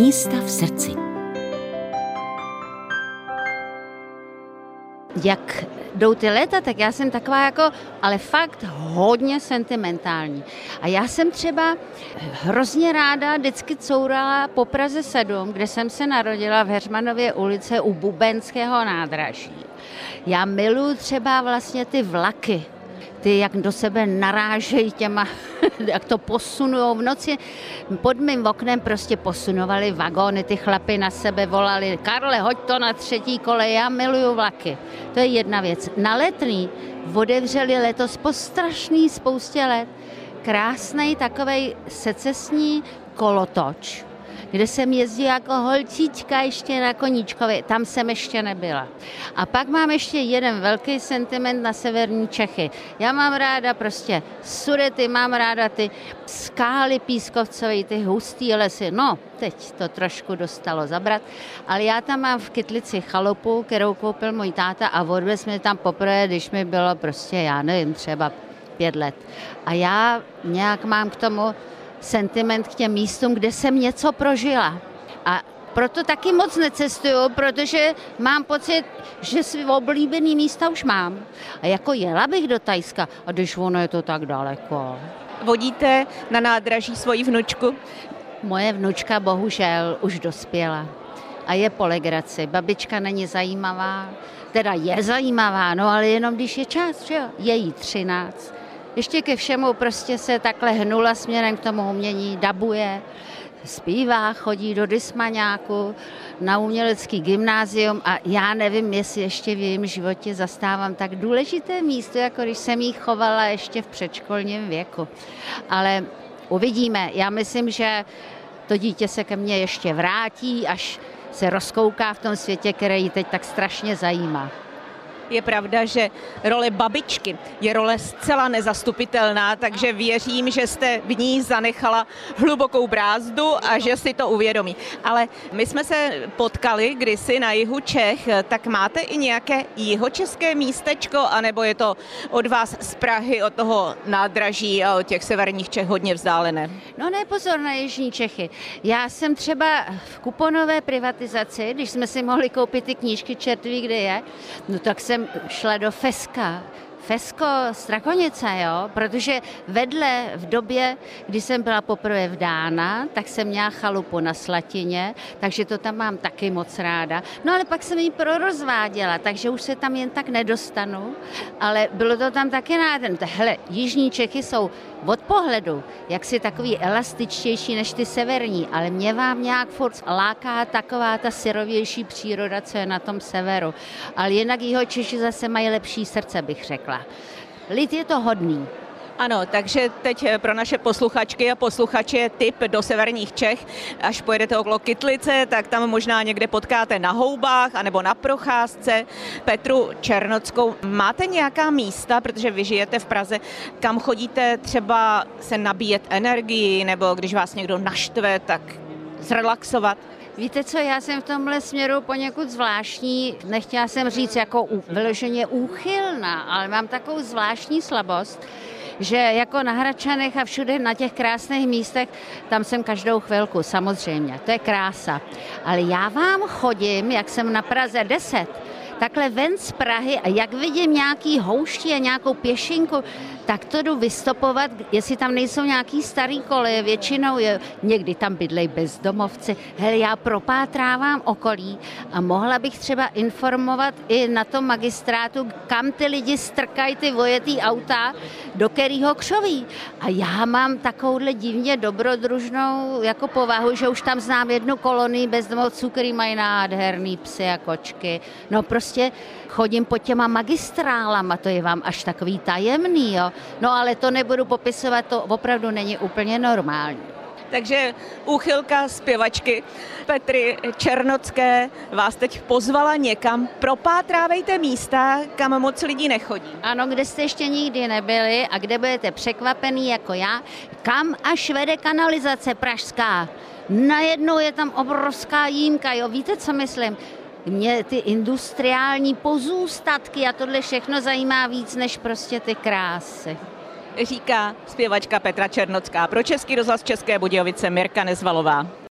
Místa v srdci. Jak jdou ty léta, tak já jsem taková jako, ale fakt hodně sentimentální. A já jsem třeba hrozně ráda vždycky courala po Praze 7, kde jsem se narodila v Heřmanově ulice u Bubenského nádraží. Já miluji třeba vlastně ty vlaky, ty jak do sebe narážejí těma, jak to posunují v noci. Pod mým oknem prostě posunovali vagóny, ty chlapy na sebe volali, Karle, hoď to na třetí kole, já miluju vlaky. To je jedna věc. Na letný otevřeli letos po strašný spoustě let krásný takový secesní kolotoč kde jsem jezdila jako holčička ještě na koníčkovi. Tam jsem ještě nebyla. A pak mám ještě jeden velký sentiment na severní Čechy. Já mám ráda prostě surety, mám ráda ty skály pískovcové, ty hustý lesy. No, teď to trošku dostalo zabrat, ale já tam mám v Kytlici chalupu, kterou koupil můj táta a odvez mi tam poprvé, když mi bylo prostě, já nevím, třeba pět let. A já nějak mám k tomu sentiment k těm místům, kde jsem něco prožila. A proto taky moc necestuju, protože mám pocit, že svý oblíbený místa už mám. A jako jela bych do Tajska, a když ono je to tak daleko. Vodíte na nádraží svoji vnučku? Moje vnučka bohužel už dospěla a je po legraci. Babička není zajímavá, teda je zajímavá, no ale jenom když je čas, že jo? Je jí 13 ještě ke všemu prostě se takhle hnula směrem k tomu umění, dabuje, zpívá, chodí do Dismaňáku na umělecký gymnázium a já nevím, jestli ještě v jejím životě zastávám tak důležité místo, jako když jsem jí chovala ještě v předškolním věku. Ale uvidíme. Já myslím, že to dítě se ke mně ještě vrátí, až se rozkouká v tom světě, který ji teď tak strašně zajímá. Je pravda, že role babičky je role zcela nezastupitelná, takže věřím, že jste v ní zanechala hlubokou brázdu a že si to uvědomí. Ale my jsme se potkali kdysi na jihu Čech, tak máte i nějaké jihočeské místečko, anebo je to od vás z Prahy, od toho nádraží a od těch severních Čech hodně vzdálené? No ne, pozor na Jižní Čechy. Já jsem třeba v kuponové privatizaci, když jsme si mohli koupit ty knížky čertví, kde je, no tak jsem jsem šla do Feska, Fesko Strakonice, jo, protože vedle v době, kdy jsem byla poprvé vdána, tak jsem měla chalupu na Slatině, takže to tam mám taky moc ráda. No ale pak jsem ji prorozváděla, takže už se tam jen tak nedostanu, ale bylo to tam taky nádherné. Hele, jižní Čechy jsou od pohledu, jak si takový elastičtější než ty severní, ale mě vám nějak furt láká taková ta syrovější příroda, co je na tom severu. Ale jinak jeho Češi zase mají lepší srdce, bych řekla. Lid je to hodný. Ano, takže teď eh, pro naše posluchačky a posluchače tip do severních Čech. Až pojedete okolo Kytlice, tak tam možná někde potkáte na houbách anebo na procházce Petru Černockou. Máte nějaká místa, protože vy žijete v Praze, kam chodíte třeba se nabíjet energii nebo když vás někdo naštve, tak zrelaxovat? Víte co, já jsem v tomhle směru poněkud zvláštní, nechtěla jsem říct jako vyloženě úchylná, ale mám takovou zvláštní slabost, že jako na Hračanech a všude na těch krásných místech, tam jsem každou chvilku, samozřejmě, to je krása. Ale já vám chodím, jak jsem na Praze 10, takhle ven z Prahy a jak vidím nějaký houští a nějakou pěšinku, tak to jdu vystopovat, jestli tam nejsou nějaký starý koleje, většinou je, někdy tam bydlej bezdomovci. Hele, já propátrávám okolí a mohla bych třeba informovat i na tom magistrátu, kam ty lidi strkají ty vojetý auta, do kterého křoví. A já mám takovouhle divně dobrodružnou jako povahu, že už tam znám jednu kolonii bezdomovců, který mají nádherný psy a kočky. No prostě chodím po těma magistrálama, to je vám až takový tajemný, jo. No ale to nebudu popisovat, to opravdu není úplně normální. Takže úchylka zpěvačky Petry Černocké vás teď pozvala někam. Propátrávejte místa, kam moc lidí nechodí. Ano, kde jste ještě nikdy nebyli a kde budete překvapený jako já, kam až vede kanalizace pražská. Najednou je tam obrovská jímka, jo, víte, co myslím? mě ty industriální pozůstatky a tohle všechno zajímá víc než prostě ty krásy. Říká zpěvačka Petra Černocká pro Český rozhlas České Budějovice Mirka Nezvalová.